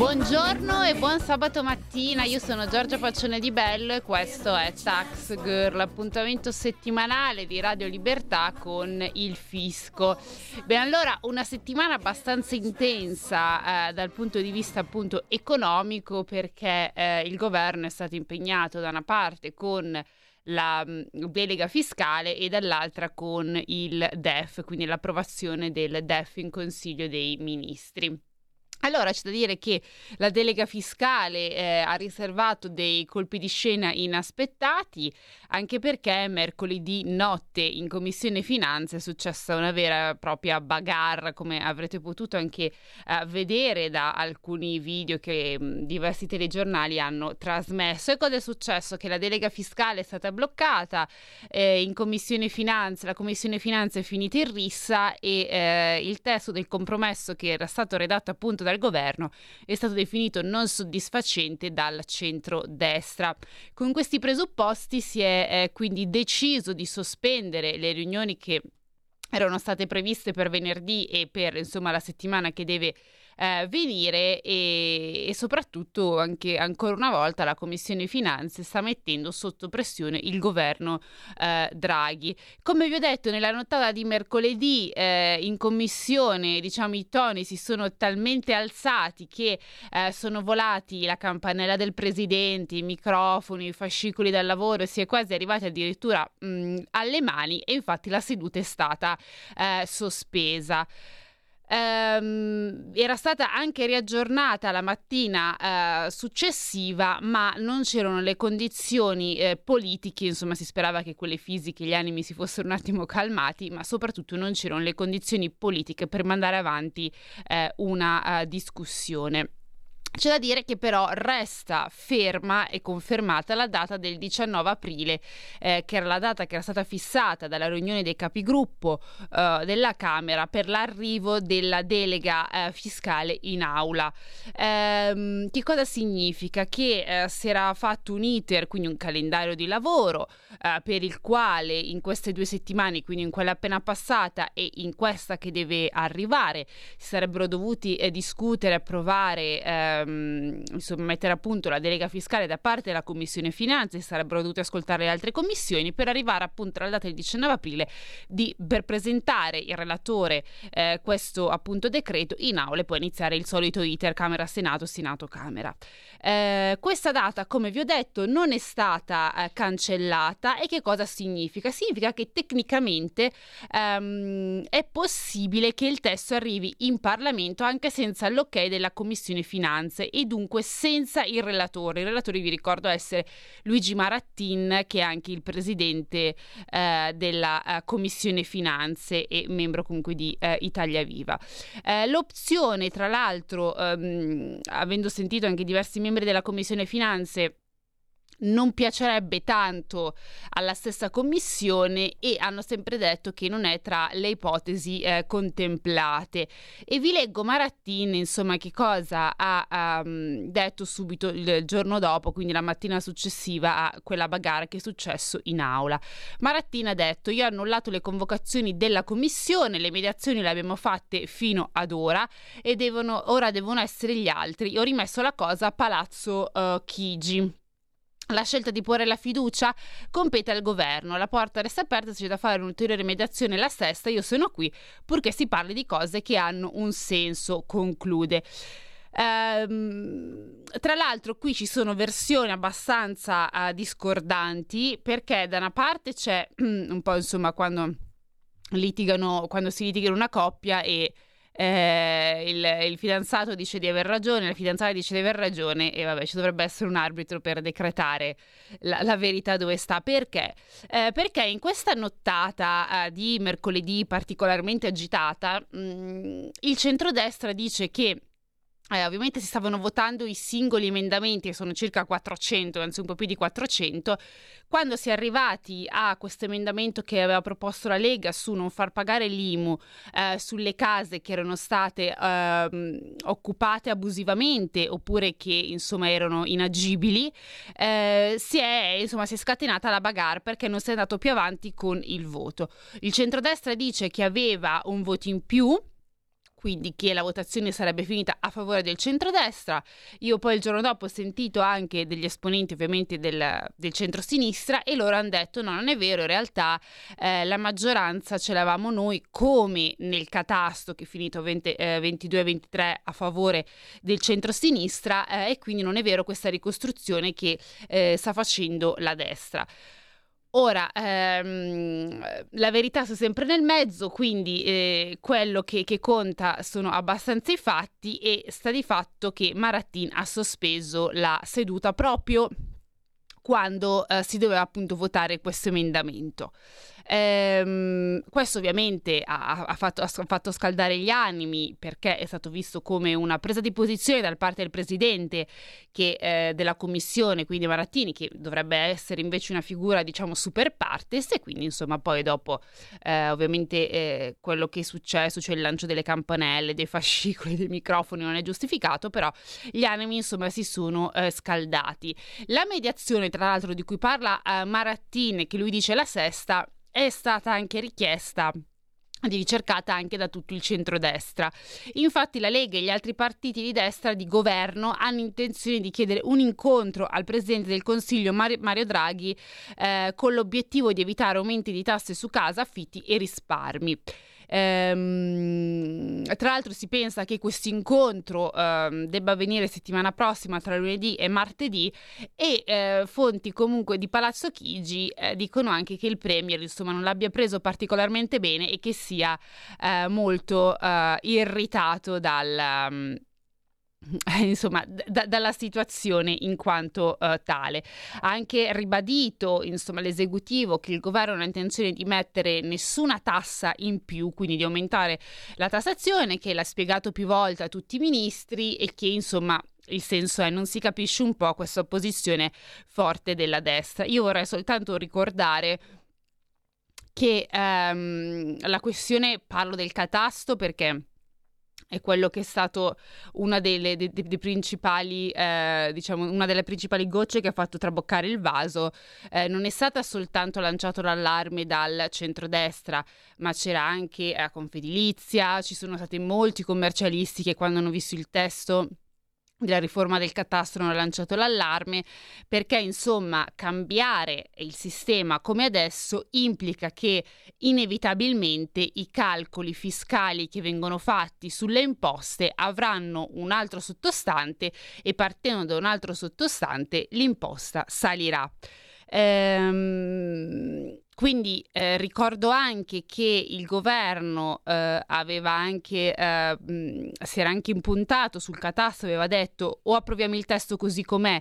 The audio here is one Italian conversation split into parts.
Buongiorno e buon sabato mattina, io sono Giorgia Faccione di Bello e questo è Tax Girl, appuntamento settimanale di Radio Libertà con il fisco. Bene, allora una settimana abbastanza intensa eh, dal punto di vista appunto economico perché eh, il governo è stato impegnato da una parte con la mm, delega fiscale e dall'altra con il DEF, quindi l'approvazione del DEF in Consiglio dei Ministri. Allora c'è da dire che la delega fiscale eh, ha riservato dei colpi di scena inaspettati, anche perché mercoledì notte in Commissione Finanze è successa una vera e propria bagarre, come avrete potuto anche eh, vedere da alcuni video che mh, mm, diversi telegiornali hanno trasmesso. E cosa è successo? Che la delega fiscale è stata bloccata eh, in Commissione Finanze, la Commissione Finanze è finita in rissa e eh, il testo del compromesso che era stato redatto appunto da dal governo è stato definito non soddisfacente dal centro-destra. Con questi presupposti si è eh, quindi deciso di sospendere le riunioni che erano state previste per venerdì e per insomma la settimana che deve eh, venire e, e, soprattutto anche ancora una volta la Commissione Finanze sta mettendo sotto pressione il governo eh, Draghi. Come vi ho detto nella nottata di mercoledì eh, in Commissione diciamo i toni si sono talmente alzati che eh, sono volati la campanella del Presidente, i microfoni, i fascicoli del lavoro si è quasi arrivati addirittura mh, alle mani e infatti la seduta è stata eh, sospesa ehm, era stata anche riaggiornata la mattina eh, successiva, ma non c'erano le condizioni eh, politiche, insomma si sperava che quelle fisiche, gli animi si fossero un attimo calmati, ma soprattutto non c'erano le condizioni politiche per mandare avanti eh, una uh, discussione. C'è da dire che però resta ferma e confermata la data del 19 aprile, eh, che era la data che era stata fissata dalla riunione dei capigruppo eh, della Camera per l'arrivo della delega eh, fiscale in aula. Ehm, che cosa significa? Che eh, si era fatto un iter, quindi un calendario di lavoro, eh, per il quale in queste due settimane, quindi in quella appena passata e in questa che deve arrivare, si sarebbero dovuti eh, discutere, approvare ehm, insomma, mettere a punto la delega fiscale da parte della Commissione Finanze, sarebbero dovute ascoltare le altre commissioni per arrivare appunto alla data del 19 aprile di, per presentare il relatore eh, questo appunto decreto in aula e poi iniziare il solito iter Camera-Senato, Senato-Camera. Eh, questa data, come vi ho detto, non è stata eh, cancellata e che cosa significa? Significa che tecnicamente ehm, è possibile che il testo arrivi in Parlamento anche senza l'ok della Commissione Finanze finanze e dunque senza il relatore. Il relatore vi ricordo essere Luigi Marattin che è anche il presidente eh, della eh, Commissione Finanze e membro comunque di eh, Italia Viva. Eh, l'opzione tra l'altro, ehm, avendo sentito anche diversi membri della Commissione Finanze, non piacerebbe tanto alla stessa commissione e hanno sempre detto che non è tra le ipotesi eh, contemplate. E vi leggo Marattin, insomma, che cosa ha um, detto subito il giorno dopo, quindi la mattina successiva a quella bagarre che è successo in aula. Marattin ha detto: Io ho annullato le convocazioni della commissione, le mediazioni le abbiamo fatte fino ad ora e devono, ora devono essere gli altri. Ho rimesso la cosa a Palazzo uh, Chigi. La scelta di porre la fiducia compete al governo. La porta resta aperta se c'è da fare un'ulteriore mediazione la sesta. Io sono qui purché si parli di cose che hanno un senso, conclude. Ehm, tra l'altro qui ci sono versioni abbastanza uh, discordanti perché da una parte c'è un po' insomma quando litigano quando si litiga in una coppia e eh, il, il, fidanzato dice di aver ragione, la fidanzata dice di aver ragione e vabbè ci dovrebbe essere un arbitro per decretare la, la verità dove sta. Perché? Eh, perché in questa nottata eh, di mercoledì particolarmente agitata mh, mm, il centrodestra dice che eh, ovviamente si stavano votando i singoli emendamenti, che sono circa 400, anzi un po' più di 400. Quando si è arrivati a questo emendamento che aveva proposto la Lega su non far pagare l'IMU eh, sulle case che erano state eh, occupate abusivamente oppure che insomma erano inagibili, eh, si, è, insomma, si è scatenata la bagarre perché non si è andato più avanti con il voto. Il centrodestra dice che aveva un voto in più quindi che la votazione sarebbe finita a favore del centrodestra. Io poi il giorno dopo ho sentito anche degli esponenti ovviamente del, del centro-sinistra e loro hanno detto no, non è vero, in realtà eh, la maggioranza ce l'avamo noi come nel catasto che è finito 20, eh, 22-23 a favore del centro-sinistra eh, e quindi non è vero questa ricostruzione che eh, sta facendo la destra. Ora, ehm, la verità sta sempre nel mezzo, quindi eh, quello che, che, conta sono abbastanza i fatti e sta di fatto che Marattin ha sospeso la seduta proprio quando eh, si doveva appunto votare questo emendamento. Ehm, questo ovviamente ha, ha, fatto, ha, fatto, scaldare gli animi perché è stato visto come una presa di posizione da parte del presidente che, eh, della commissione, quindi Marattini, che dovrebbe essere invece una figura diciamo super partes e quindi insomma poi dopo eh, ovviamente eh, quello che è successo, cioè il lancio delle campanelle, dei fascicoli, dei microfoni non è giustificato, però gli animi insomma si sono eh, scaldati. La mediazione tra l'altro di cui parla eh, Marattini, che lui dice la sesta, è stata anche richiesta ricercata anche da tutto il centrodestra. Infatti la Lega e gli altri partiti di destra di governo hanno intenzione di chiedere un incontro al Presidente del Consiglio Mario Draghi eh, con l'obiettivo di evitare aumenti di tasse su casa, affitti e risparmi. Ehm, tra l'altro si pensa che questo incontro ehm, debba avvenire settimana prossima tra lunedì e martedì e eh, fonti comunque di Palazzo Chigi eh, dicono anche che il Premier insomma non l'abbia preso particolarmente bene e che sia eh, molto eh, irritato dal... Insomma, d- dalla situazione in quanto uh, tale. Ha anche ribadito, insomma, l'esecutivo che il governo non ha intenzione di mettere nessuna tassa in più, quindi di aumentare la tassazione, che l'ha spiegato più volte a tutti i ministri e che, insomma, il senso è non si capisce un po' questa opposizione forte della destra. Io vorrei soltanto ricordare che um, la questione, parlo del catasto perché è quello che è stato una delle, de, de, de principali, eh, diciamo, una delle principali gocce che ha fatto traboccare il vaso. Eh, non è stata soltanto lanciato l'allarme dal centrodestra, ma c'era anche la Confedilizia, ci sono stati molti commercialisti che quando hanno visto il testo della riforma del catastro hanno lanciato l'allarme perché insomma cambiare il sistema come adesso implica che inevitabilmente i calcoli fiscali che vengono fatti sulle imposte avranno un altro sottostante e partendo da un altro sottostante l'imposta salirà. Ehm, quindi eh, ricordo anche che il governo eh, aveva anche, eh, mh, si era anche impuntato sul catasto, aveva detto o approviamo il testo così com'è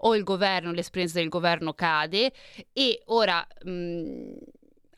o il governo, l'esperienza del governo cade e ora mh,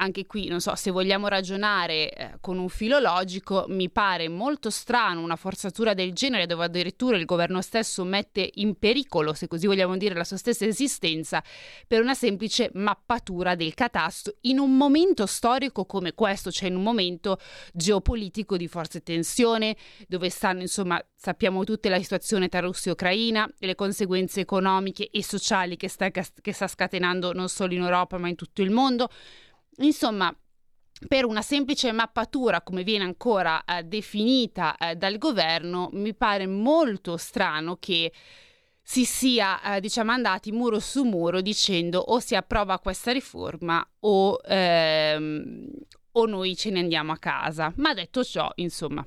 anche qui, non so, se vogliamo ragionare eh, con un filo logico, mi pare molto strano una forzatura del genere dove addirittura il governo stesso mette in pericolo, se così vogliamo dire, la sua stessa esistenza per una semplice mappatura del catasto in un momento storico come questo, cioè in un momento geopolitico di forte tensione, dove stanno, insomma, sappiamo tutte la situazione tra Russia e Ucraina e le conseguenze economiche e sociali che sta, che sta scatenando non solo in Europa ma in tutto il mondo. Insomma, per una semplice mappatura, come viene ancora eh, definita eh, dal governo, mi pare molto strano che si sia eh, diciamo andati muro su muro dicendo o si approva questa riforma o, ehm, o noi ce ne andiamo a casa. Ma detto ciò, insomma,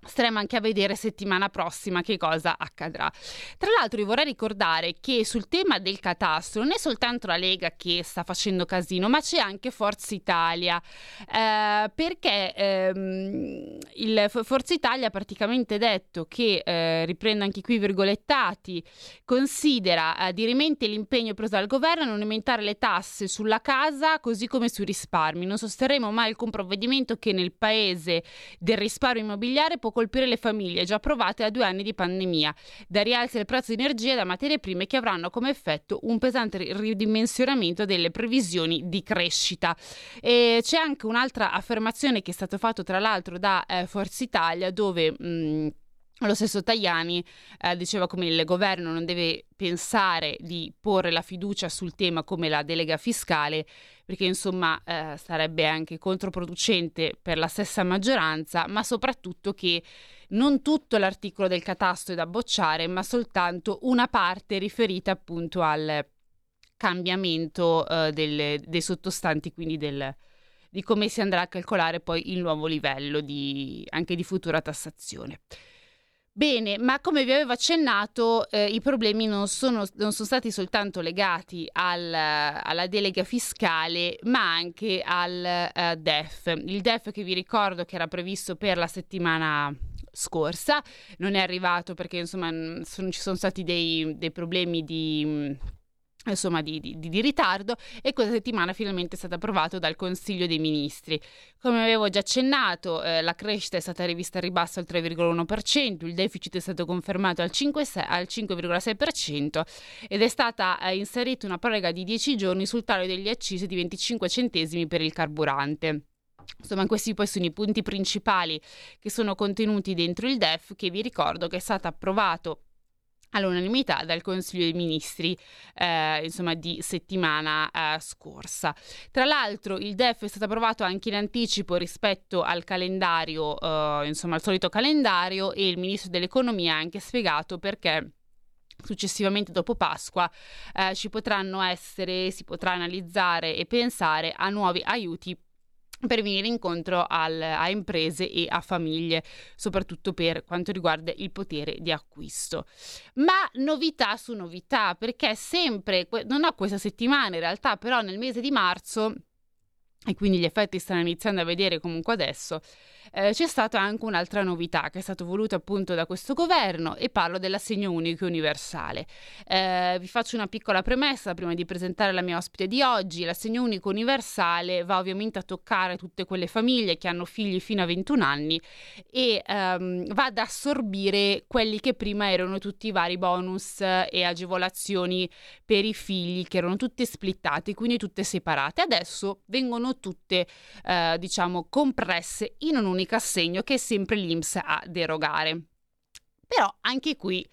Staremo anche a vedere settimana prossima che cosa accadrà. Tra l'altro, vi vorrei ricordare che sul tema del catastro non è soltanto la Lega che sta facendo casino, ma c'è anche Forza Italia. Eh, perché ehm, il Forza Italia ha praticamente detto che, eh, riprendo anche qui i virgolettati, considera eh, dirimente l'impegno preso dal governo a non aumentare le tasse sulla casa così come sui risparmi. Non sosterremo mai alcun provvedimento che nel paese del risparmio immobiliare può colpire le famiglie già provate da due anni di pandemia, da rialzi del prezzo di energia e da materie prime che avranno come effetto un pesante ridimensionamento delle previsioni di crescita. E c'è anche un'altra affermazione che è stata fatta tra l'altro da eh, Forza Italia dove... Mh, lo stesso Tajani eh, diceva come il governo non deve pensare di porre la fiducia sul tema come la delega fiscale, perché insomma eh, sarebbe anche controproducente per la stessa maggioranza, ma soprattutto che non tutto l'articolo del catasto è da bocciare, ma soltanto una parte riferita appunto al cambiamento eh, del, dei sottostanti, quindi del, di come si andrà a calcolare poi il nuovo livello di, anche di futura tassazione. Bene, ma come vi avevo accennato, eh, i problemi non sono, non sono, stati soltanto legati al, alla delega fiscale, ma anche al uh, DEF. Il DEF che vi ricordo che era previsto per la settimana scorsa, non è arrivato perché insomma sono, ci sono stati dei, dei problemi di insomma di, di, di, ritardo e questa settimana finalmente è stato approvato dal Consiglio dei Ministri. Come avevo già accennato, eh, la crescita è stata rivista a ribasso al 3,1%, il deficit è stato confermato al, 5, al 5,6% ed è stata eh, inserita una proroga di 10 giorni sul taglio degli accisi di 25 centesimi per il carburante. Insomma, questi poi sono i punti principali che sono contenuti dentro il DEF che vi ricordo che è stato approvato all'unanimità dal Consiglio dei Ministri eh, insomma di settimana eh, scorsa. Tra l'altro il DEF è stato approvato anche in anticipo rispetto al calendario, eh, insomma al solito calendario e il Ministro dell'Economia ha anche spiegato perché Successivamente dopo Pasqua eh, ci potranno essere, si potrà analizzare e pensare a nuovi aiuti per venire incontro al, a imprese e a famiglie, soprattutto per quanto riguarda il potere di acquisto. Ma novità su novità, perché sempre, non ho questa settimana in realtà, però nel mese di marzo, e quindi gli effetti stanno iniziando a vedere comunque adesso, eh, c'è stata anche un'altra novità che è stata voluta appunto da questo governo e parlo dell'assegno unico universale. Eh, vi faccio una piccola premessa prima di presentare la mia ospite di oggi. L'assegno unico universale va ovviamente a toccare tutte quelle famiglie che hanno figli fino a 21 anni e ehm, va ad assorbire quelli che prima erano tutti i vari bonus e agevolazioni per i figli che erano tutte splittati, quindi tutte separate. Adesso vengono tutte eh, diciamo compresse in un unico assegno che è sempre l'INPS a derogare. Però anche qui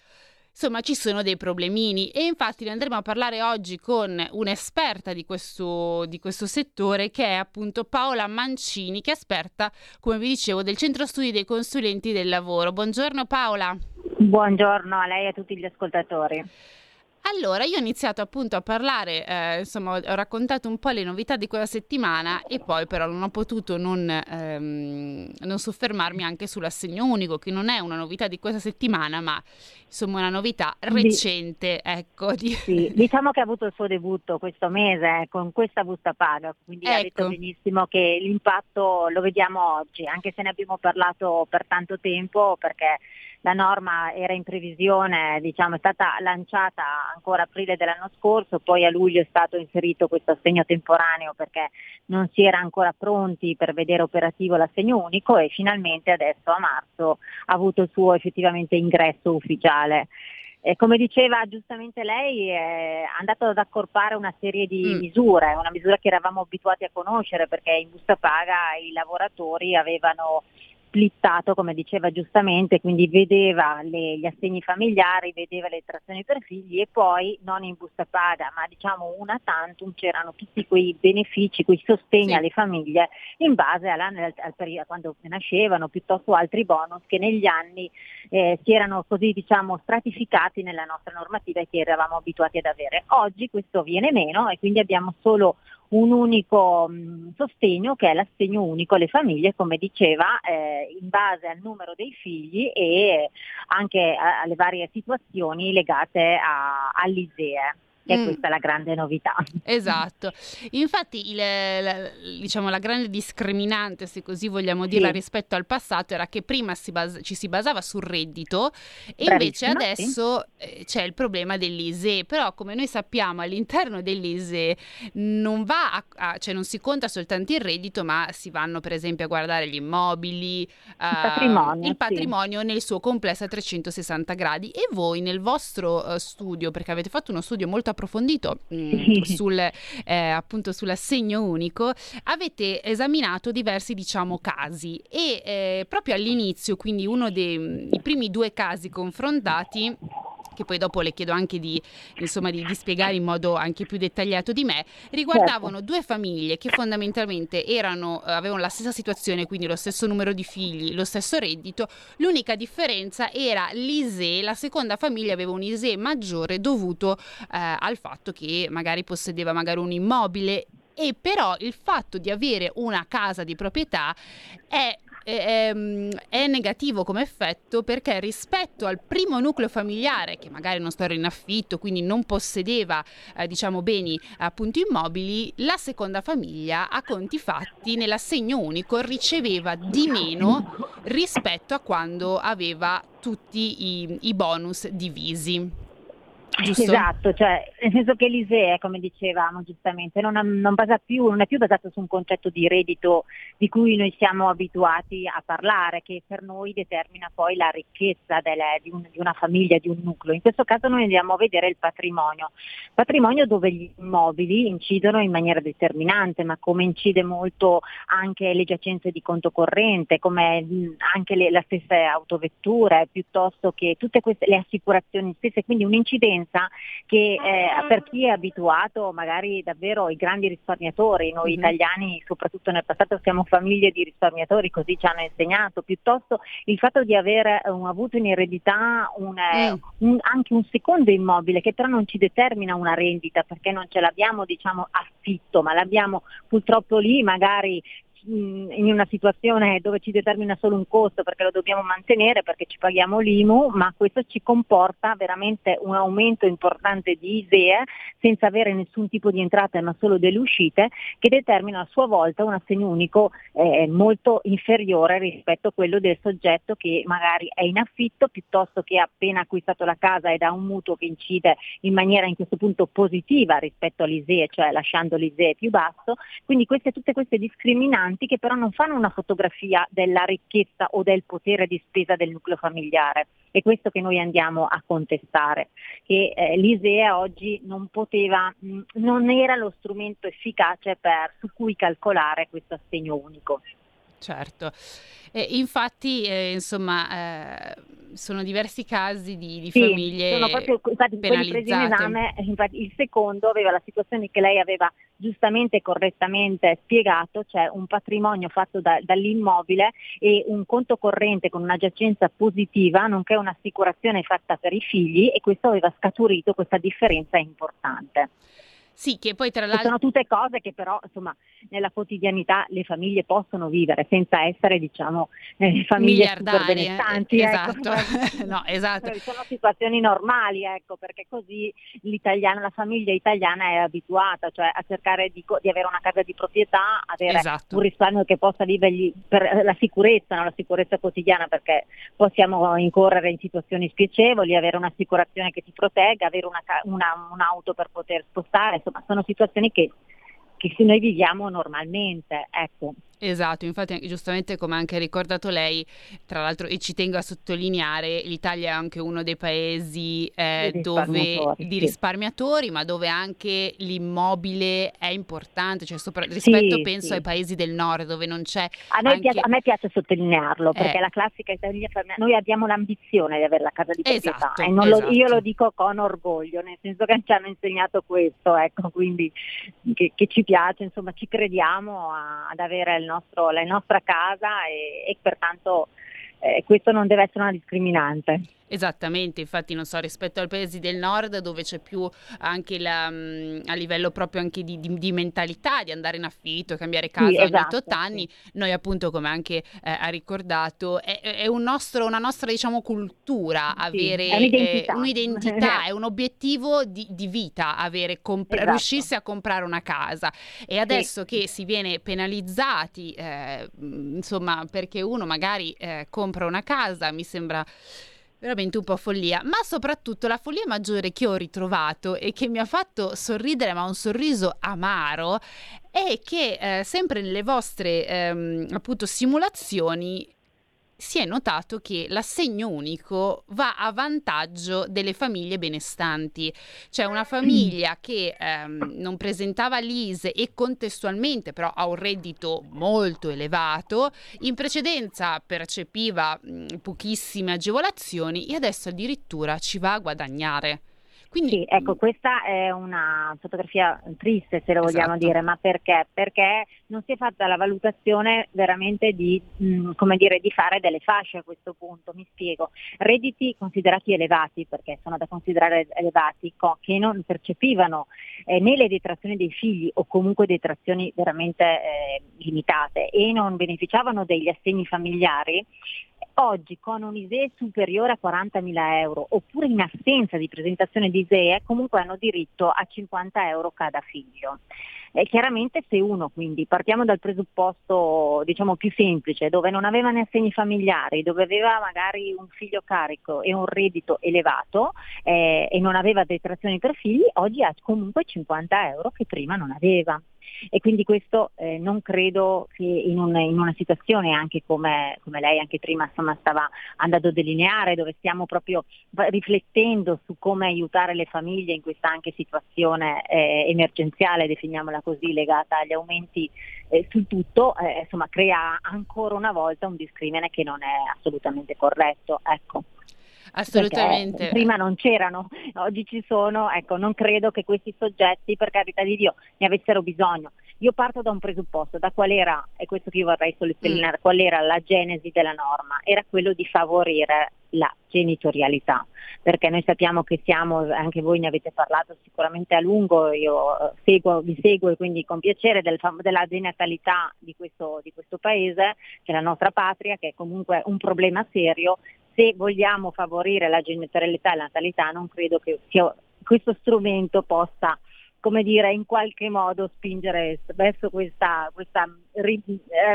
insomma ci sono dei problemini e infatti ne andremo a parlare oggi con un'esperta di questo, di questo settore che è appunto Paola Mancini che è esperta come vi dicevo del centro studi dei consulenti del lavoro. Buongiorno Paola. Buongiorno a lei e a tutti gli ascoltatori. Allora, io ho iniziato appunto a parlare, eh, insomma, ho raccontato un po' le novità di quella settimana e poi però non ho potuto non, ehm, non soffermarmi anche sull'assegno unico, che non è una novità di questa settimana, ma insomma una novità recente, ecco. Di... Sì, diciamo che ha avuto il suo debutto questo mese eh, con questa busta paga, quindi ecco. ha detto ecco. benissimo che l'impatto lo vediamo oggi, anche se ne abbiamo parlato per tanto tempo, perché la norma era in previsione, diciamo, è stata lanciata ancora aprile dell'anno scorso, poi a luglio è stato inserito questo assegno temporaneo perché non si era ancora pronti per vedere operativo l'assegno unico e finalmente adesso a marzo ha avuto il suo effettivamente ingresso ufficiale. Eh, come diceva giustamente lei, è andato ad accorpare una serie di mm. misure, una misura che eravamo abituati a conoscere perché in busta paga i lavoratori avevano splittato, come diceva giustamente, quindi vedeva le, gli assegni familiari, vedeva le trazioni per figli e poi non in busta paga, ma diciamo una tantum c'erano tutti quei benefici, quei sostegni sì. alle famiglie in base alla, al, periodo quando nascevano, piuttosto altri bonus che negli anni eh, si erano così diciamo stratificati nella nostra normativa e che eravamo abituati ad avere. Oggi questo viene meno e quindi abbiamo solo un unico mh, sostegno che è l'assegno unico alle famiglie, come diceva, eh, in base al numero dei figli e anche a, alle varie situazioni legate a, all'ISEE e mm. questa è la grande novità. Esatto, infatti il, la, diciamo, la grande discriminante, se così vogliamo dirla, sì. rispetto al passato era che prima si bas- ci si basava sul reddito e Bravissima, invece adesso sì. eh, c'è il problema dell'ISE, però come noi sappiamo all'interno dell'ISE non va a, a, cioè non si conta soltanto il reddito, ma si vanno per esempio a guardare gli immobili, il patrimonio, il patrimonio sì. nel suo complesso a 360 gradi e voi nel vostro uh, studio, perché avete fatto uno studio molto approfondito mh, mm, sul, eh, appunto sull'assegno unico, avete esaminato diversi diciamo casi e eh, proprio all'inizio, quindi uno dei primi due casi confrontati che poi dopo le chiedo anche di, insomma, di, di spiegare in modo anche più dettagliato di me, riguardavano certo. due famiglie che fondamentalmente erano, eh, avevano la stessa situazione, quindi lo stesso numero di figli, lo stesso reddito, l'unica differenza era l'ISE, la seconda famiglia aveva un ISE maggiore dovuto eh, al fatto che magari possedeva magari un immobile e però il fatto di avere una casa di proprietà è è, è, negativo come effetto perché rispetto al primo nucleo familiare che magari non stava in affitto, quindi non possedeva eh, diciamo beni appunto immobili, la seconda famiglia a conti fatti nell'assegno unico riceveva di meno rispetto a quando aveva tutti i, i bonus divisi. Giusto. Esatto, cioè, nel senso che l'ISEE, come dicevamo giustamente, non, non, più, non, è più basato su un concetto di reddito di cui noi siamo abituati a parlare, che per noi determina poi la ricchezza delle, di, un, di, una famiglia, di un nucleo. In questo caso noi andiamo a vedere il patrimonio, patrimonio dove gli immobili incidono in maniera determinante, ma come incide molto anche le giacenze di conto corrente, come anche le, la stessa autovetture, piuttosto che tutte queste, le assicurazioni stesse, quindi un'incidenza differenza che eh, per chi è abituato magari davvero ai grandi risparmiatori, noi mm-hmm. italiani soprattutto nel passato siamo famiglie di risparmiatori, così ci hanno insegnato, piuttosto il fatto di aver um, avuto in eredità un, eh, mm. un, anche un secondo immobile che però non ci determina una rendita perché non ce l'abbiamo diciamo affitto, ma l'abbiamo purtroppo lì magari in una situazione dove ci determina solo un costo perché lo dobbiamo mantenere perché ci paghiamo l'IMU, ma questo ci comporta veramente un aumento importante di ISEE senza avere nessun tipo di entrate ma solo delle uscite che determina a sua volta un assegno unico eh, molto inferiore rispetto a quello del soggetto che magari è in affitto piuttosto che ha appena acquistato la casa ed ha un mutuo che incide in maniera in questo punto positiva rispetto all'ISEE, cioè lasciando l'ISEE più basso. Quindi queste, tutte queste discriminanti importanti che però non fanno una fotografia della ricchezza o del potere di spesa del nucleo familiare. È questo che noi andiamo a contestare, che eh, l'ISEA oggi non poteva, mh, non era lo strumento efficace per, su cui calcolare questo assegno unico. Certo, e infatti eh, insomma eh, sono diversi casi di, di sì, famiglie sono proprio, infatti, presi in esame, infatti, il secondo aveva la situazione che lei aveva giustamente e correttamente spiegato, cioè un patrimonio fatto da, dall'immobile e un conto corrente con una giacenza positiva, nonché un'assicurazione fatta per i figli e questo aveva scaturito questa differenza importante. Sì, che poi tra l'altro... sono tutte cose che però insomma nella quotidianità le famiglie possono vivere senza essere diciamo eh, famiglie super benestanti. Esatto, ecco. no, esatto. Sono situazioni normali, ecco, perché così l'italiano, la famiglia italiana è abituata cioè, a cercare di, di, avere una casa di proprietà, avere esatto. un risparmio che possa vivergli per la sicurezza, no? la sicurezza quotidiana perché possiamo incorrere in situazioni spiacevoli, avere un'assicurazione che ti protegga, avere una, una, un'auto per poter spostare insomma sono situazioni che, che noi viviamo normalmente. Ecco. Esatto, infatti giustamente come ha anche ricordato lei, tra l'altro e ci tengo a sottolineare, l'Italia è anche uno dei paesi eh, di, dove, di risparmiatori, ma dove anche l'immobile è importante, cioè sopra, rispetto sì, penso sì. ai paesi del nord dove non c'è... A, anche... piace, a me piace sottolinearlo perché eh. la classica Italia, noi abbiamo l'ambizione di avere la casa di proprietà esatto, e esatto. lo, io lo dico con orgoglio, nel senso che ci hanno insegnato questo, ecco, quindi che, che ci piace, insomma ci crediamo a, ad avere nostro, la nostra casa e, e pertanto eh, questo non deve essere una discriminante. Esattamente, infatti non so, rispetto ai paesi del nord dove c'è più anche la, um, a livello proprio anche di, di, di, mentalità di andare in affitto, cambiare casa sì, ogni esatto, 8 anni, sì. noi appunto come anche eh, ha ricordato è, è un nostro, una nostra diciamo cultura avere sì, un'identità, eh, un'identità è un obiettivo di, di vita avere, compra- esatto. riuscirsi a comprare una casa e adesso che si viene penalizzati eh, insomma perché uno magari eh, compra una casa mi sembra veramente un po' follia, ma soprattutto la follia maggiore che ho ritrovato e che mi ha fatto sorridere, ma un sorriso amaro, è che eh, sempre nelle vostre ehm, appunto simulazioni si è notato che l'assegno unico va a vantaggio delle famiglie benestanti, cioè una famiglia che ehm, non presentava l'ISE e contestualmente però ha un reddito molto elevato, in precedenza percepiva mh, pochissime agevolazioni e adesso addirittura ci va a guadagnare. Quindi, sì, ecco, questa è una fotografia triste se lo vogliamo esatto. dire, ma perché? Perché non si è fatta la valutazione veramente di, mh, mm, come dire, di fare delle fasce a questo punto, mi spiego. Redditi considerati elevati, perché sono da considerare elevati, che non percepivano eh, né le detrazioni dei figli o comunque detrazioni veramente eh, limitate e non beneficiavano degli assegni familiari, oggi con un ISEE superiore a 40.000 euro oppure in assenza di presentazione di ISEE comunque hanno diritto a 50 euro cada figlio. E chiaramente se uno, quindi partiamo dal presupposto diciamo più semplice, dove non aveva né assegni familiari, dove aveva magari un figlio carico e un reddito elevato eh, e non aveva detrazioni per figli, oggi ha comunque 50 euro che prima non aveva e quindi questo eh, non credo che in, un, in, una situazione anche come, come lei anche prima insomma, stava andando a delineare, dove stiamo proprio riflettendo su come aiutare le famiglie in questa anche situazione eh, emergenziale, definiamola così, legata agli aumenti eh, sul tutto, eh, insomma, crea ancora una volta un discrimine che non è assolutamente corretto. Ecco. Assolutamente. Perché prima non c'erano, oggi ci sono, ecco, non credo che questi soggetti, per carità di Dio, ne avessero bisogno. Io parto da un presupposto, da qual era, e questo che io vorrei sottolineare, mm. qual era la genesi della norma? Era quello di favorire la genitorialità, perché noi sappiamo che siamo, anche voi ne avete parlato sicuramente a lungo, io eh, seguo, vi seguo e quindi con piacere del, della denatalità di questo, di questo paese, che è la nostra patria, che è comunque un problema serio se vogliamo favorire la genitorialità e la natalità non credo che sia, questo strumento possa come dire, in qualche modo spingere verso questa, questa ri,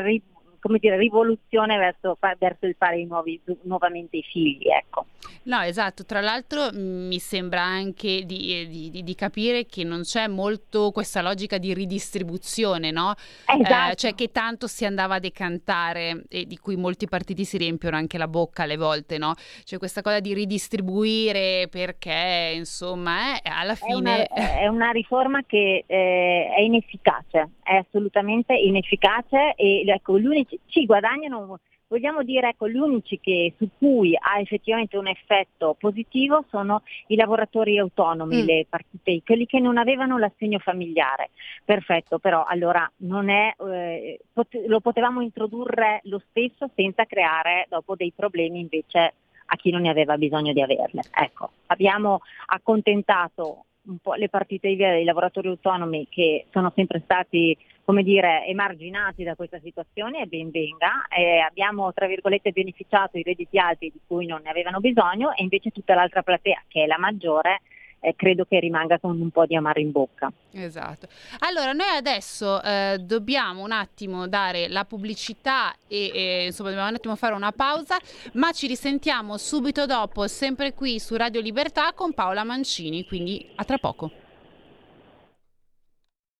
ri, come dire, rivoluzione verso, verso il fare nuovi, nuovamente i figli. Ecco. No, esatto. Tra l'altro mi sembra anche di, di, di, capire che non c'è molto questa logica di ridistribuzione, no? Esatto. Eh, cioè che tanto si andava a decantare e di cui molti partiti si riempiono anche la bocca alle volte, no? Cioè questa cosa di ridistribuire perché, insomma, eh, alla fine... È una, è una riforma che eh, è inefficace, è assolutamente inefficace e ecco, gli unici ci guadagnano, vogliamo dire, ecco, gli unici che, su cui ha effettivamente un effetto positivo sono i lavoratori autonomi, mm. le partite, quelli che non avevano l'assegno familiare. Perfetto, però allora non è, eh, pot- lo potevamo introdurre lo stesso senza creare dopo dei problemi invece a chi non ne aveva bisogno di averle. Ecco, abbiamo accontentato le partite IVA dei lavoratori autonomi che sono sempre stati come dire, emarginati da questa situazione e ben venga. Eh, abbiamo tra virgolette beneficiato i redditi alti di cui non ne avevano bisogno e invece tutta l'altra platea, che è la maggiore, eh, credo che rimanga con un po' di amaro in bocca. Esatto. Allora, noi adesso eh, dobbiamo un attimo dare la pubblicità e, e, insomma dobbiamo un attimo fare una pausa, ma ci risentiamo subito dopo, sempre qui su Radio Libertà con Paola Mancini, quindi a tra poco.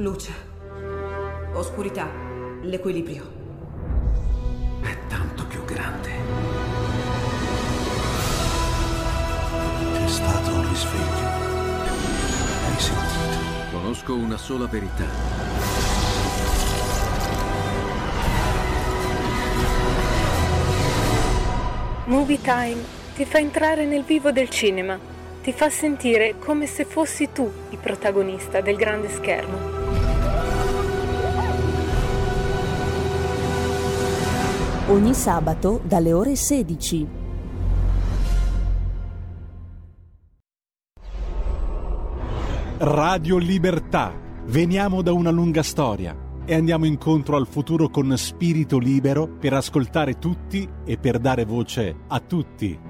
Luce. Oscurità. L'equilibrio. È tanto più grande. C'è stato un risveglio. Hai sentito? Conosco una sola verità. Movie Time ti fa entrare nel vivo del cinema, ti fa sentire come se fossi tu il protagonista del grande schermo. Ogni sabato dalle ore 16. Radio Libertà. Veniamo da una lunga storia e andiamo incontro al futuro con spirito libero per ascoltare tutti e per dare voce a tutti.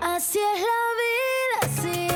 Así es la vida, sí.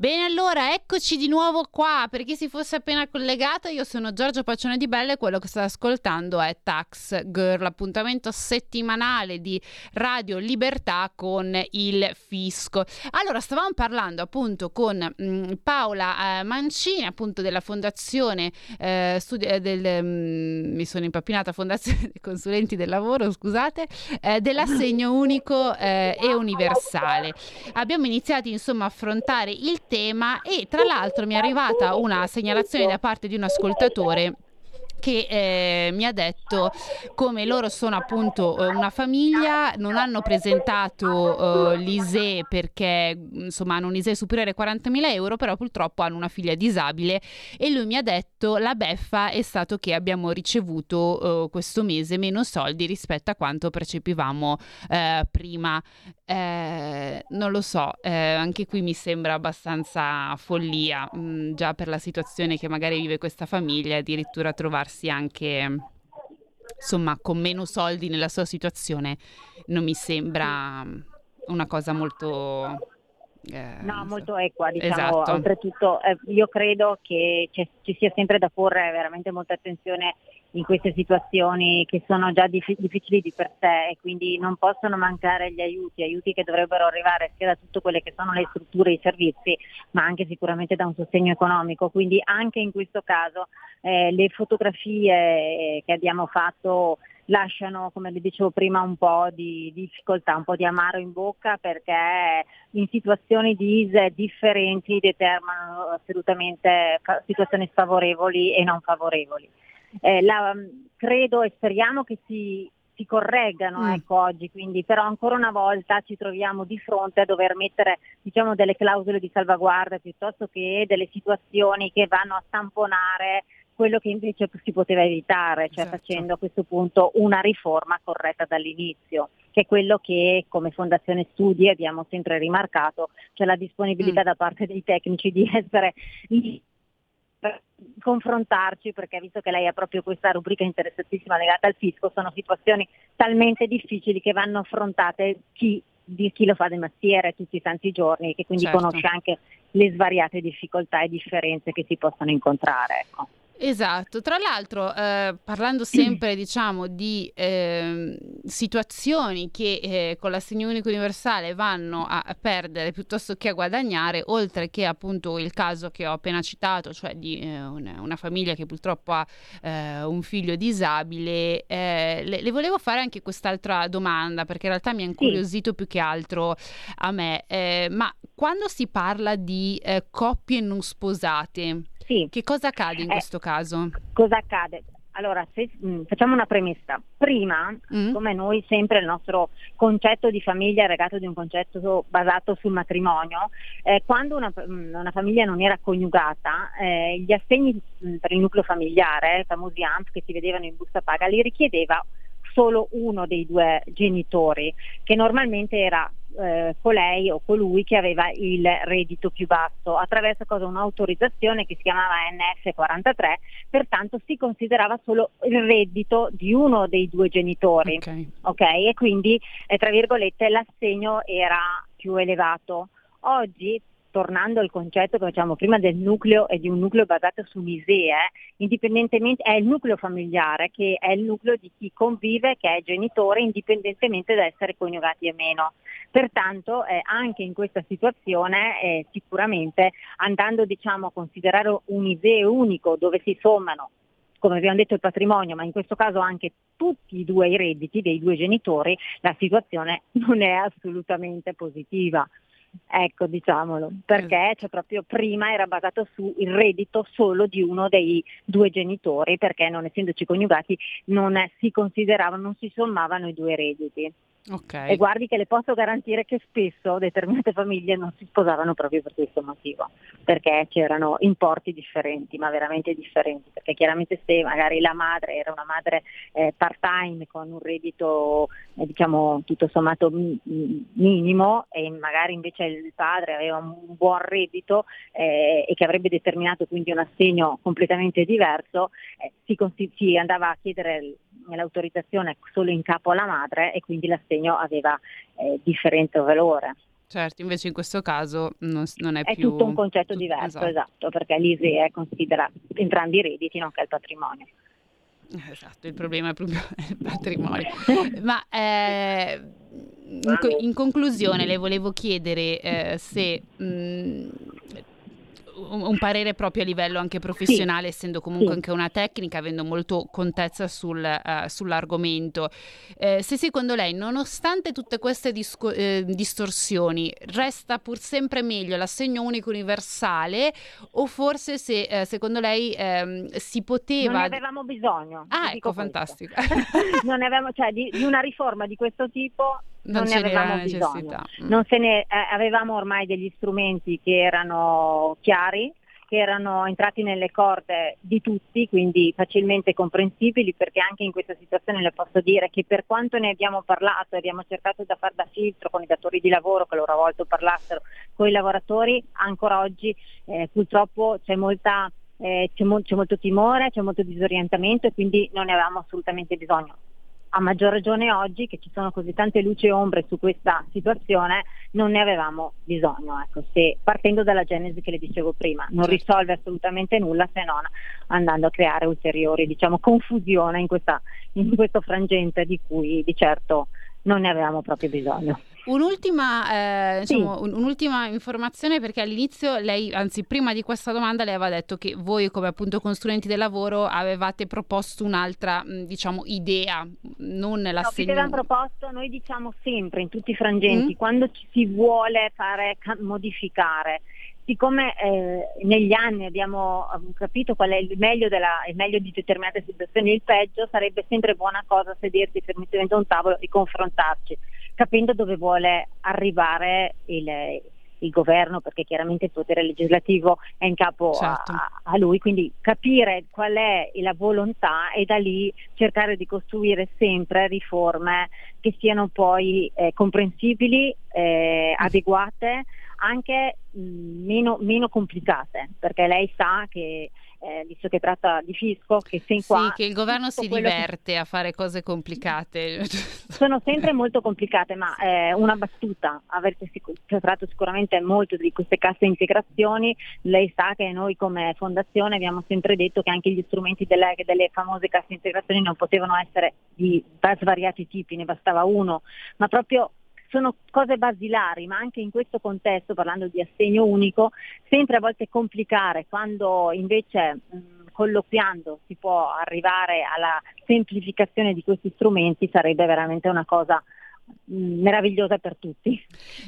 Bene, allora eccoci di nuovo qua. Per chi si fosse appena collegato, io sono Giorgio Paccione di Belle e quello che state ascoltando è Tax Girl, appuntamento settimanale di Radio Libertà con il fisco. Allora, stavamo parlando appunto con mh, mm, Paola eh, Mancini, appunto della fondazione eh, studi- eh, del mh, mm, mi sono impappinata fondazione dei consulenti del lavoro, scusate, eh, dell'assegno unico eh, e universale. Abbiamo iniziato insomma a affrontare il tema e tra l'altro mi è arrivata una segnalazione da parte di un ascoltatore che eh, mi ha detto come loro sono appunto eh, una famiglia, non hanno presentato eh, l'ISE perché insomma hanno un ISE superiore a 40.000 euro, però purtroppo hanno una figlia disabile e lui mi ha detto la beffa è stato che abbiamo ricevuto eh, questo mese meno soldi rispetto a quanto percepivamo eh, prima. Eh, non lo so, anche qui mi sembra abbastanza follia, mh, mm, già per la situazione che magari vive questa famiglia, addirittura trovarsi trovarsi anche insomma con meno soldi nella sua situazione non mi sembra una cosa molto eh, no, molto equa, diciamo, esatto. oltretutto eh, io credo che ci sia sempre da porre veramente molta attenzione in queste situazioni che sono già dif- difficili di per sé e quindi non possono mancare gli aiuti, aiuti che dovrebbero arrivare sia da tutte quelle che sono le strutture e i servizi, ma anche sicuramente da un sostegno economico. Quindi anche in questo caso eh, le fotografie eh, che abbiamo fatto lasciano, come vi dicevo prima, un po' di difficoltà, un po' di amaro in bocca perché in situazioni di ISE differenti determinano assolutamente situazioni sfavorevoli e non favorevoli. Eh, la, credo e speriamo che si, si correggano mm. ecco, oggi, quindi, però ancora una volta ci troviamo di fronte a dover mettere diciamo, delle clausole di salvaguardia piuttosto che delle situazioni che vanno a tamponare quello che invece si poteva evitare, cioè esatto. facendo a questo punto una riforma corretta dall'inizio, che è quello che come Fondazione Studi abbiamo sempre rimarcato, cioè la disponibilità mm. da parte dei tecnici di essere lì confrontarci perché visto che lei ha proprio questa rubrica interessantissima legata al fisco, sono situazioni talmente difficili che vanno affrontate chi, di chi lo fa di mestiere tutti i tanti giorni e che quindi certo. conosce anche le svariate difficoltà e differenze che si possono incontrare. Ecco. Esatto, tra l'altro eh, parlando sempre diciamo di eh, situazioni che eh, con l'assegno unico universale vanno a, perdere piuttosto che a guadagnare, oltre che appunto il caso che ho appena citato, cioè di eh, una, una, famiglia che purtroppo ha eh, un figlio disabile, eh, le, le, volevo fare anche quest'altra domanda perché in realtà mi ha incuriosito sì. più che altro a me, ma quando si parla di coppie non sposate, sì. Che cosa accade in eh, questo caso? Cosa accade? Allora, se, mh, mm, facciamo una premessa. Prima, mm. come noi sempre il nostro concetto di famiglia è legato di un concetto basato sul matrimonio, eh, quando una, mm, una, famiglia non era coniugata, eh, gli assegni mh, mm, per il nucleo familiare, i famosi AMP che si vedevano in busta paga, li richiedeva solo uno dei due genitori, che normalmente era eh, colei o colui che aveva il reddito più basso attraverso cosa, un'autorizzazione che si chiamava NF43, pertanto si considerava solo il reddito di uno dei due genitori okay. Okay? e quindi eh, tra virgolette l'assegno era più elevato. Oggi tornando al concetto che facciamo prima del nucleo e di un nucleo basato su misee, indipendentemente è il nucleo familiare che è il nucleo di chi convive, che è genitore, indipendentemente da essere coniugati o meno. Pertanto eh, anche in questa situazione eh, sicuramente andando diciamo, a considerare un ISEE unico dove si sommano come abbiamo detto il patrimonio, ma in questo caso anche tutti e due i redditi dei due genitori, la situazione non è assolutamente positiva. Ecco, diciamolo, perché cioè, proprio prima era basato sul reddito solo di uno dei due genitori, perché non essendoci coniugati non si consideravano, non si sommavano i due redditi. Okay. E guardi che le posso garantire che spesso determinate famiglie non si sposavano proprio per questo motivo, perché c'erano importi differenti, ma veramente differenti, perché chiaramente se magari la madre era una madre eh, part-time con un reddito eh, diciamo tutto sommato minimo e magari invece il padre aveva un buon reddito eh, e che avrebbe determinato quindi un assegno completamente diverso, eh, si, si andava a chiedere l'autorizzazione solo in capo alla madre e quindi l'assegno aveva eh, differente valore. Certo, invece in questo caso non, non è, è più... È tutto un concetto diverso, esatto, esatto perché l'ISEE considera entrambi i redditi, nonché il patrimonio. Esatto, il problema è proprio il patrimonio. Ma eh, in, in, conclusione le volevo chiedere eh, se mh, un parere proprio a livello anche professionale, sì. essendo comunque sì. anche una tecnica, avendo molto contezza sul, uh, sull'argomento. Eh, se secondo lei, nonostante tutte queste disco- eh, distorsioni, resta pur sempre meglio l'assegno unico universale o forse se eh, secondo lei ehm, si poteva... Non ne avevamo bisogno. Ah, ecco, fantastico. non avevamo, cioè, di, di una riforma di questo tipo non, non ne avevamo bisogno. Mm. Non se ne, eh, avevamo ormai degli strumenti che erano chiari, che erano entrati nelle corde di tutti, quindi facilmente comprensibili, perché anche in questa situazione le posso dire che per quanto ne abbiamo parlato e abbiamo cercato da far da filtro con i datori di lavoro che loro a volte parlassero con i lavoratori, ancora oggi eh, purtroppo c'è molta eh, c'è, mo- c'è, molto timore, c'è molto disorientamento e quindi non ne avevamo assolutamente bisogno a maggior ragione oggi che ci sono così tante luci e ombre su questa situazione non ne avevamo bisogno, ecco, se, partendo dalla genesi che le dicevo prima, non certo. risolve assolutamente nulla se non andando a creare ulteriori diciamo, confusione in, questa, in questo frangente di cui di certo non ne avevamo proprio bisogno. Un'ultima, eh, diciamo, sì. un'ultima, informazione perché all'inizio lei, anzi prima di questa domanda, lei aveva detto che voi come appunto consulenti del lavoro avevate proposto un'altra diciamo, idea, non l'assegno. No, avevamo proposto, noi diciamo sempre in tutti i frangenti, mm. quando ci si vuole fare modificare siccome eh, negli anni abbiamo capito qual è il meglio, della, il meglio, di determinate situazioni e il peggio, sarebbe sempre buona cosa sedersi fermamente a un tavolo e confrontarci, capendo dove vuole arrivare il, il governo, perché chiaramente il potere legislativo è in capo certo. a, a, lui, quindi capire qual è la volontà e da lì cercare di costruire sempre riforme che siano poi eh, comprensibili, eh, adeguate anche mh, meno, meno complicate, perché lei sa che eh, visto che tratta di fisco, che fin qua... Sì, che il governo si diverte che... a fare cose complicate. Sono sempre molto complicate, ma eh, una battuta, avete sic- trattato sicuramente molto di queste casse integrazioni, lei sa che noi come fondazione abbiamo sempre detto che anche gli strumenti delle, delle famose casse integrazioni non potevano essere di svariati tipi, ne bastava uno, ma proprio sono cose basilari, ma anche in questo contesto, parlando di assegno unico, sempre a volte complicare quando invece mh, colloquiando si può arrivare alla semplificazione di questi strumenti sarebbe veramente una cosa meravigliosa per tutti,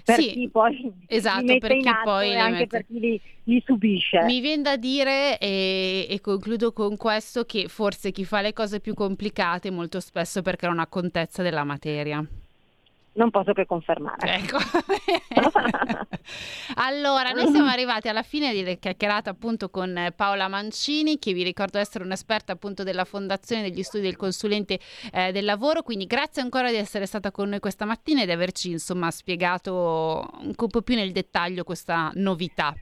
per sì, chi poi esatto, li per chi poi e anche mette... per chi li, li, subisce. Mi viene da dire, e, e, concludo con questo, che forse chi fa le cose più complicate molto spesso perché non ha contezza della materia non posso che confermare. Ecco. allora, noi siamo arrivati alla fine di chiacchierata appunto con Paola Mancini, che vi ricordo essere un'esperta appunto della Fondazione degli Studi del Consulente eh, del Lavoro, quindi grazie ancora di essere stata con noi questa mattina e di averci insomma spiegato un po' più nel dettaglio questa novità.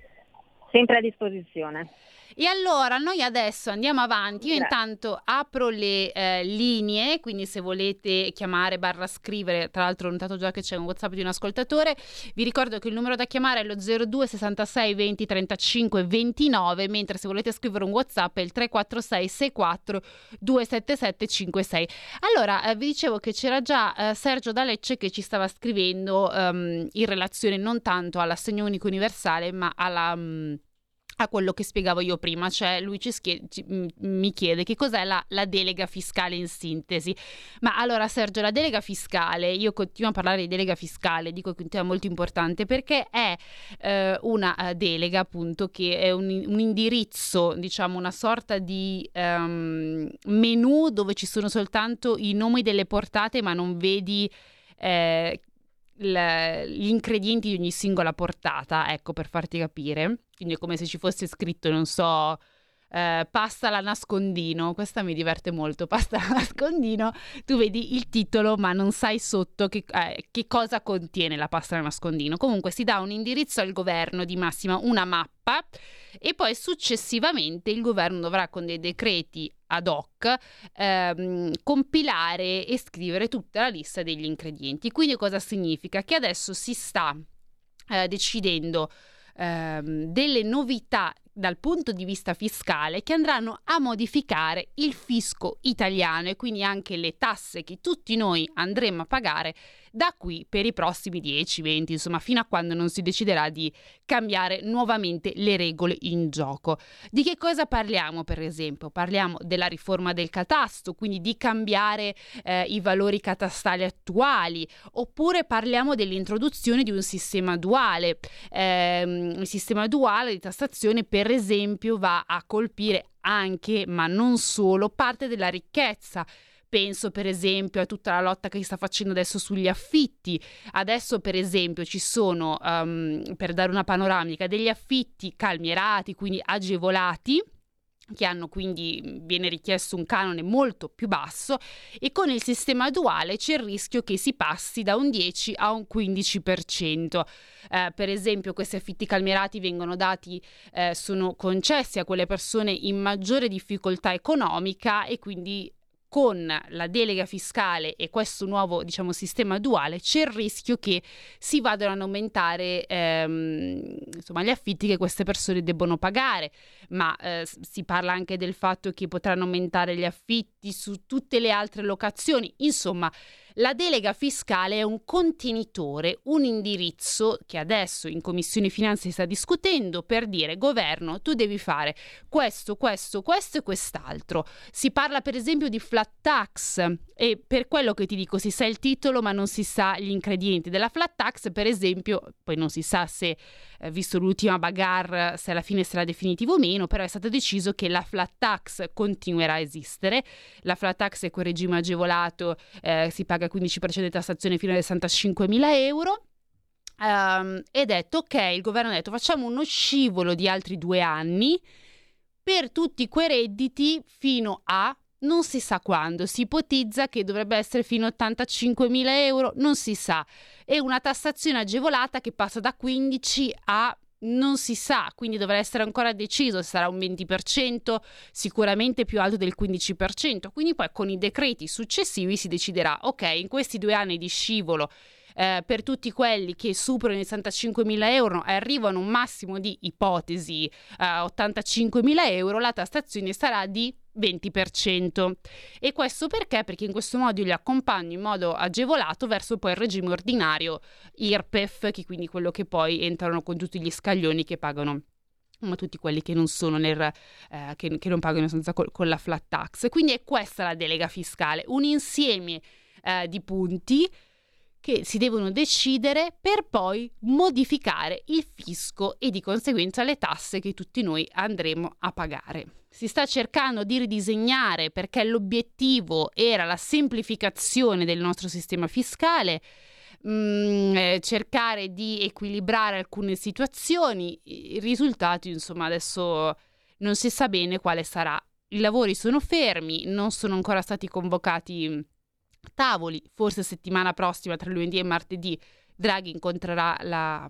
Sempre a disposizione. E allora noi adesso andiamo avanti. Io Grazie. intanto apro le eh, linee, quindi se volete chiamare barra scrivere, tra l'altro ho notato già che c'è un WhatsApp di un ascoltatore. Vi ricordo che il numero da chiamare è lo 02 66 20 35 29, mentre se volete scrivere un WhatsApp è il 346 64 277 56. Allora, eh, vi dicevo che c'era già eh, Sergio D'Alecce che ci stava scrivendo um, in relazione non tanto all'assegno unico universale, ma alla um, a quello che spiegavo io prima, cioè lui ci schie- ci, mi chiede che cos'è la, la, delega fiscale in sintesi. Ma allora Sergio, la delega fiscale, io continuo a parlare di delega fiscale, dico che è molto importante perché è eh, una uh, delega appunto che è un, un, indirizzo, diciamo una sorta di um, menu dove ci sono soltanto i nomi delle portate ma non vedi eh, gli ingredienti di ogni singola portata, ecco per farti capire. Quindi è come se ci fosse scritto, non so, eh, pasta alla nascondino, questa mi diverte molto, pasta alla nascondino, tu vedi il titolo ma non sai sotto che, eh, che cosa contiene la pasta alla nascondino. Comunque si dà un indirizzo al governo di massima, una mappa e poi successivamente il governo dovrà con dei decreti ad hoc ehm, compilare e scrivere tutta la lista degli ingredienti. Quindi cosa significa? Che adesso si sta eh, decidendo ehm, delle novità dal punto di vista fiscale che andranno a modificare il fisco italiano e quindi anche le tasse che tutti noi andremo a pagare da qui per i prossimi 10, 20, insomma, fino a quando non si deciderà di cambiare nuovamente le regole in gioco. Di che cosa parliamo, per esempio? Parliamo della riforma del catasto, quindi di cambiare eh, i valori catastali attuali, oppure parliamo dell'introduzione di un sistema duale. Eh, il sistema duale di tassazione, per esempio, va a colpire anche, ma non solo, parte della ricchezza Penso per esempio a tutta la lotta che si sta facendo adesso sugli affitti. Adesso per esempio ci sono, um, per dare una panoramica, degli affitti calmierati, quindi agevolati che hanno quindi viene richiesto un canone molto più basso e con il sistema duale c'è il rischio che si passi da un 10 a un 15%. Eh, per esempio questi affitti calmierati vengono dati, eh, sono concessi a quelle persone in maggiore difficoltà economica e quindi con la delega fiscale e questo nuovo diciamo, sistema duale c'è il rischio che si vadano ad aumentare ehm, insomma, gli affitti che queste persone debbono pagare, ma eh, si parla anche del fatto che potranno aumentare gli affitti su tutte le altre locazioni, insomma la delega fiscale è un contenitore, un indirizzo che adesso in Commissione Finanze si sta discutendo per dire governo tu devi fare questo, questo, questo e quest'altro. Si parla per esempio di flat tax e per quello che ti dico si sa il titolo ma non si sa gli ingredienti della flat tax per esempio, poi non si sa se eh, visto l'ultima bagarre se alla fine sarà definitivo o meno, però è stato deciso che la flat tax continuerà a esistere. La flat tax è quel regime agevolato, eh, si paga il 15% di tassazione fino a 65.000 euro. Um, e detto ok, il governo ha detto facciamo uno scivolo di altri due anni per tutti quei redditi fino a non si sa quando, si ipotizza che dovrebbe essere fino a 85.000 euro, non si sa. È una tassazione agevolata che passa da 15 a non si sa, quindi dovrà essere ancora deciso se sarà un 20%, sicuramente più alto del 15%, quindi poi con i decreti successivi si deciderà, ok, in questi due anni di scivolo eh, per tutti quelli che superano i 65.000 euro e arrivano a un massimo di ipotesi eh, 85.000 euro, la tassazione sarà di 20%. E questo perché? Perché in questo modo io li accompagno in modo agevolato verso poi il regime ordinario IRPEF, che quindi quello che poi entrano con tutti gli scaglioni che pagano ma tutti quelli che non sono nel, eh, che, che, non pagano senza col, con la flat tax. Quindi è questa la delega fiscale, un insieme eh, di punti che si devono decidere per poi modificare il fisco e di conseguenza le tasse che tutti noi andremo a pagare. Si sta cercando di ridisegnare perché l'obiettivo era la semplificazione del nostro sistema fiscale, mh, mm, eh, cercare di equilibrare alcune situazioni, i risultati insomma adesso non si sa bene quale sarà. I lavori sono fermi, non sono ancora stati convocati tavoli, forse settimana prossima tra lunedì e martedì Draghi incontrerà la,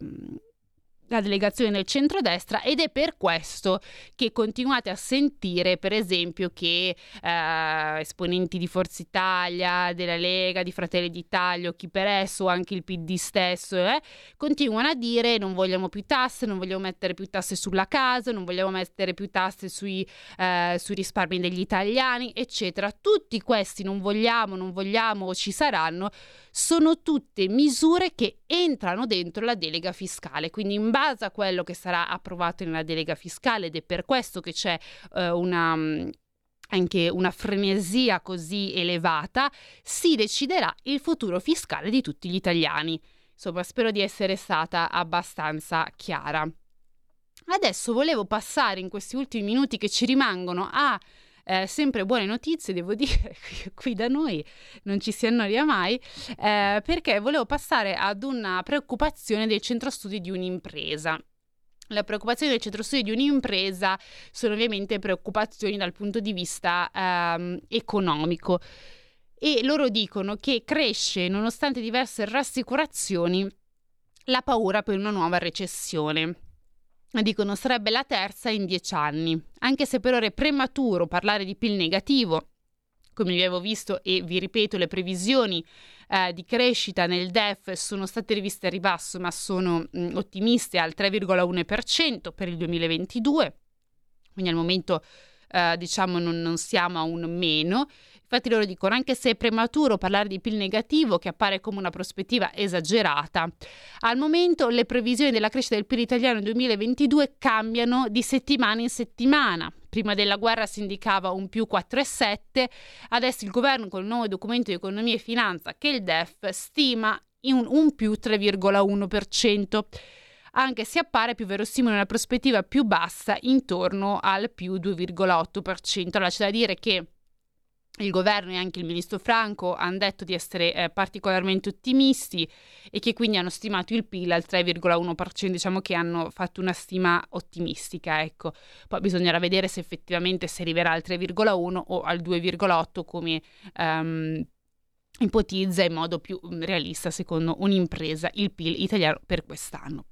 la delegazione del centrodestra ed è per questo che continuate a sentire per esempio che eh, esponenti di Forza Italia, della Lega, di Fratelli d'Italia chi per esso anche il PD stesso eh, continuano a dire non vogliamo più tasse, non vogliamo mettere più tasse sulla casa, non vogliamo mettere più tasse sui, eh, sui risparmi degli italiani eccetera. Tutti questi non vogliamo, non vogliamo o ci saranno sono tutte misure che entrano dentro la delega fiscale, quindi in base a quello che sarà approvato nella delega fiscale ed è per questo che c'è eh, una mm, anche una frenesia così elevata, si deciderà il futuro fiscale di tutti gli italiani. Insomma, spero di essere stata abbastanza chiara. Adesso volevo passare in questi ultimi minuti che ci rimangono a eh, sempre buone notizie, devo dire, qui da noi non ci si annoia mai, eh, perché volevo passare ad una preoccupazione del centro studi di un'impresa. La preoccupazione del centro studi di un'impresa sono ovviamente preoccupazioni dal punto di vista ehm, economico e loro dicono che cresce, nonostante diverse rassicurazioni, la paura per una nuova recessione. Dicono sarebbe la terza in dieci anni, anche se per ora è prematuro parlare di PIL negativo. Come vi avevo visto e vi ripeto, le previsioni eh, di crescita nel DEF sono state riviste a ribasso, ma sono mh, ottimiste al 3,1% per il 2022. Quindi al momento eh, diciamo non, non siamo a un meno Infatti loro dicono, anche se è prematuro parlare di PIL negativo, che appare come una prospettiva esagerata, al momento le previsioni della crescita del PIL italiano nel 2022 cambiano di settimana in settimana. Prima della guerra si indicava un più 4,7, adesso il governo con il nuovo documento di economia e finanza che il DEF stima in un, un più 3,1% anche se appare più verosimile una prospettiva più bassa intorno al più 2,8%. Allora c'è da dire che il governo e anche il ministro Franco hanno detto di essere eh, particolarmente ottimisti e che quindi hanno stimato il PIL al 3,1%, diciamo che hanno fatto una stima ottimistica, ecco. Poi bisognerà vedere se effettivamente si arriverà al 3,1 o al 2,8 come um, ipotizza in modo più realista secondo un'impresa il PIL italiano per quest'anno.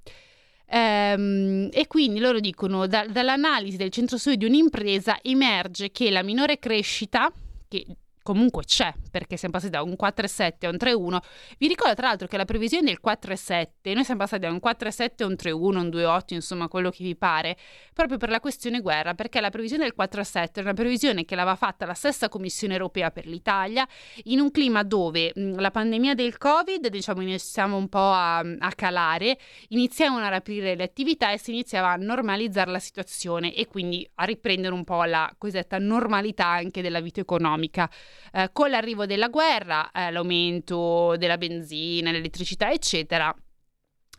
Ehm, e quindi loro dicono da, dall'analisi del centro studi di un'impresa emerge che la minore crescita che comunque c'è, perché siamo passati da un 4,7 a un 3,1. Vi ricordo tra l'altro che la previsione del 4,7, noi siamo passati da un 4,7 a un 3,1, un 2,8, insomma quello che vi pare, proprio per la questione guerra, perché la previsione del 4,7 è una previsione che l'aveva fatta la stessa Commissione europea per l'Italia, in un clima dove la pandemia del Covid, diciamo, iniziamo un po' a, a calare, iniziavano a riaprire le attività e si iniziava a normalizzare la situazione e quindi a riprendere un po' la cosiddetta normalità anche della vita economica. Eh, con l'arrivo della guerra, eh, l'aumento della benzina, l'elettricità, eccetera,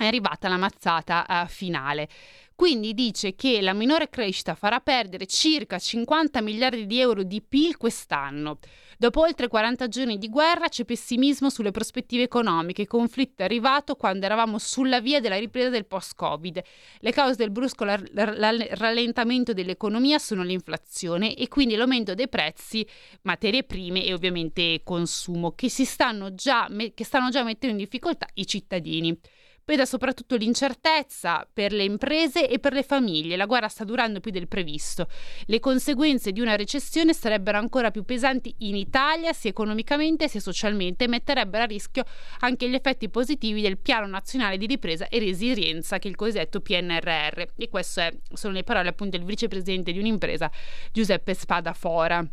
è arrivata la mazzata eh, finale. Quindi dice che la minore crescita farà perdere circa 50 miliardi di euro di PIL quest'anno. Dopo oltre 40 giorni di guerra c'è pessimismo sulle prospettive economiche. Conflitto è arrivato quando eravamo sulla via della ripresa del post-Covid. Le cause del brusco rallentamento dell'economia sono l'inflazione e quindi l'aumento dei prezzi, materie prime e ovviamente consumo, che, stanno già, che stanno già mettendo in difficoltà i cittadini. Veda soprattutto l'incertezza per le imprese e per le famiglie. La guerra sta durando più del previsto. Le conseguenze di una recessione sarebbero ancora più pesanti in Italia, sia economicamente sia socialmente, e metterebbero a rischio anche gli effetti positivi del Piano Nazionale di Ripresa e Resilienza, che è il cosiddetto PNRR. E queste sono le parole appunto del vicepresidente di un'impresa, Giuseppe Spadafora.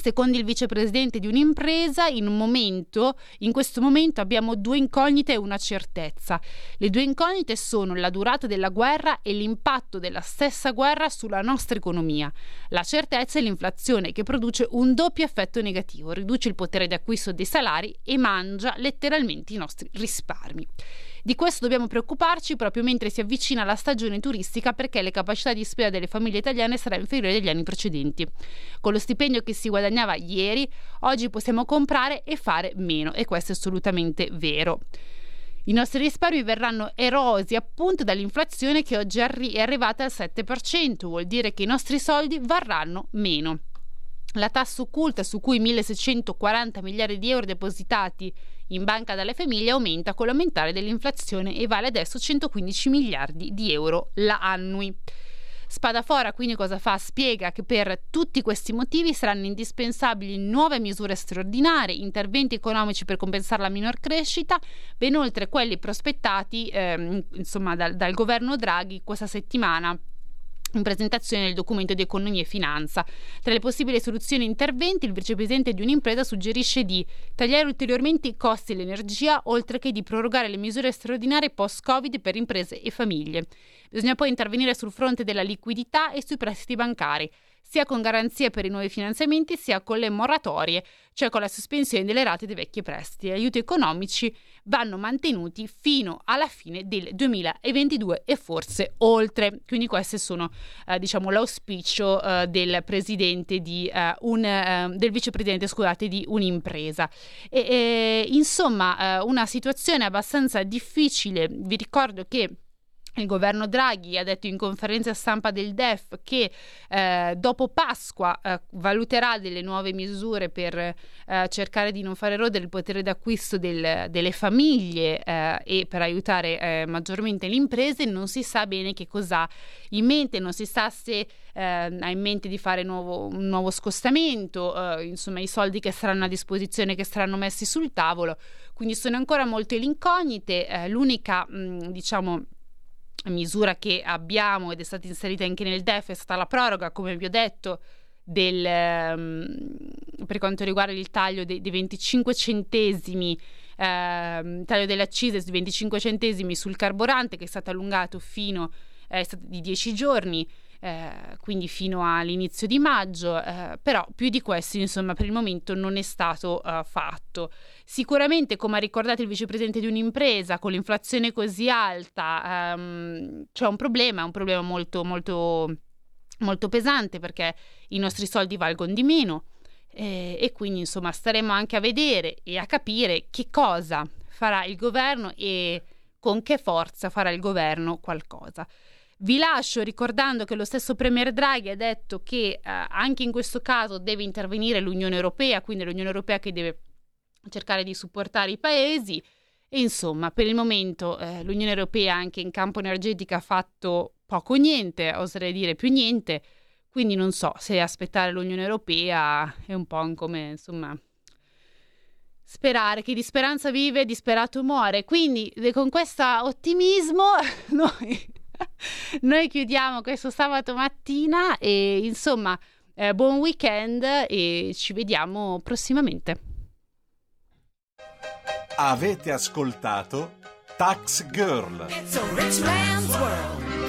Secondo il vicepresidente di un'impresa, in, un momento, in questo momento abbiamo due incognite e una certezza. Le due incognite sono la durata della guerra e l'impatto della stessa guerra sulla nostra economia. La certezza è l'inflazione che produce un doppio effetto negativo, riduce il potere di acquisto dei salari e mangia letteralmente i nostri risparmi. Di questo dobbiamo preoccuparci proprio mentre si avvicina la stagione turistica perché le capacità di spesa delle famiglie italiane sarà inferiore agli anni precedenti. Con lo stipendio che si guadagnava ieri, oggi possiamo comprare e fare meno e questo è assolutamente vero. I nostri risparmi verranno erosi appunto dall'inflazione che oggi è arrivata al 7%, vuol dire che i nostri soldi varranno meno. La tassa occulta su cui 1640 miliardi di euro depositati in banca dalle famiglie aumenta con l'aumentare dell'inflazione e vale adesso 115 miliardi di euro l'annui. Spadafora quindi cosa fa? Spiega che per tutti questi motivi saranno indispensabili nuove misure straordinarie, interventi economici per compensare la minor crescita, ben oltre quelli prospettati eh, insomma, dal, dal governo Draghi questa settimana in presentazione del documento di economia e finanza. Tra le possibili soluzioni e interventi, il vicepresidente di un'impresa suggerisce di tagliare ulteriormente i costi dell'energia, oltre che di prorogare le misure straordinarie post-Covid per imprese e famiglie. Bisogna poi intervenire sul fronte della liquidità e sui prestiti bancari. sia con garanzie per i nuovi finanziamenti sia con le moratorie, cioè con la sospensione delle rate dei vecchi prestiti. Aiuti economici vanno mantenuti fino alla fine del 2022 e forse oltre. Quindi questi sono eh, diciamo l'auspicio eh, del presidente di eh, un eh, del vicepresidente scusate di un'impresa. E, e, insomma, eh, una situazione abbastanza difficile. Vi ricordo che il governo Draghi ha detto in conferenza stampa del DEF che eh, dopo Pasqua eh, valuterà delle nuove misure per eh, cercare di non fare erodere il potere d'acquisto del, delle famiglie eh, e per aiutare eh, maggiormente le imprese. Non si sa bene che cosa ha in mente, non si sa se eh, ha in mente di fare nuovo, un nuovo scostamento, insomma i soldi che saranno a disposizione, che saranno messi sul tavolo. Quindi sono ancora molto l'incognite. l'unica, mh, diciamo, misura che abbiamo ed è stata inserita anche nel DEF è stata la proroga, come vi ho detto, del, um, per quanto riguarda il taglio dei, dei 25 centesimi, uh, taglio delle accise di 25 centesimi sul carburante che è stato allungato fino eh, di 10 giorni eh, quindi fino all'inizio di maggio, eh, però più di questo insomma per il momento non è stato uh, fatto. Sicuramente come ha ricordato il vicepresidente di un'impresa con l'inflazione così alta um, c'è un problema, un problema molto molto molto pesante perché i nostri soldi valgono di meno eh, e quindi insomma staremo anche a vedere e a capire che cosa farà il governo e con che forza farà il governo qualcosa. Vi lascio ricordando che lo stesso Premier Draghi ha detto che eh, anche in questo caso deve intervenire l'Unione Europea, quindi l'Unione Europea che deve cercare di supportare i paesi. E insomma, per il momento eh, l'Unione Europea anche in campo energetico ha fatto poco o niente, oserei dire più niente, quindi non so se aspettare l'Unione Europea è un po' come, insomma, sperare, che di speranza vive, disperato muore. Quindi con questo ottimismo noi Noi chiudiamo questo sabato mattina e insomma eh, buon weekend e ci vediamo prossimamente. Avete ascoltato Tax Girl. It's a rich man's world.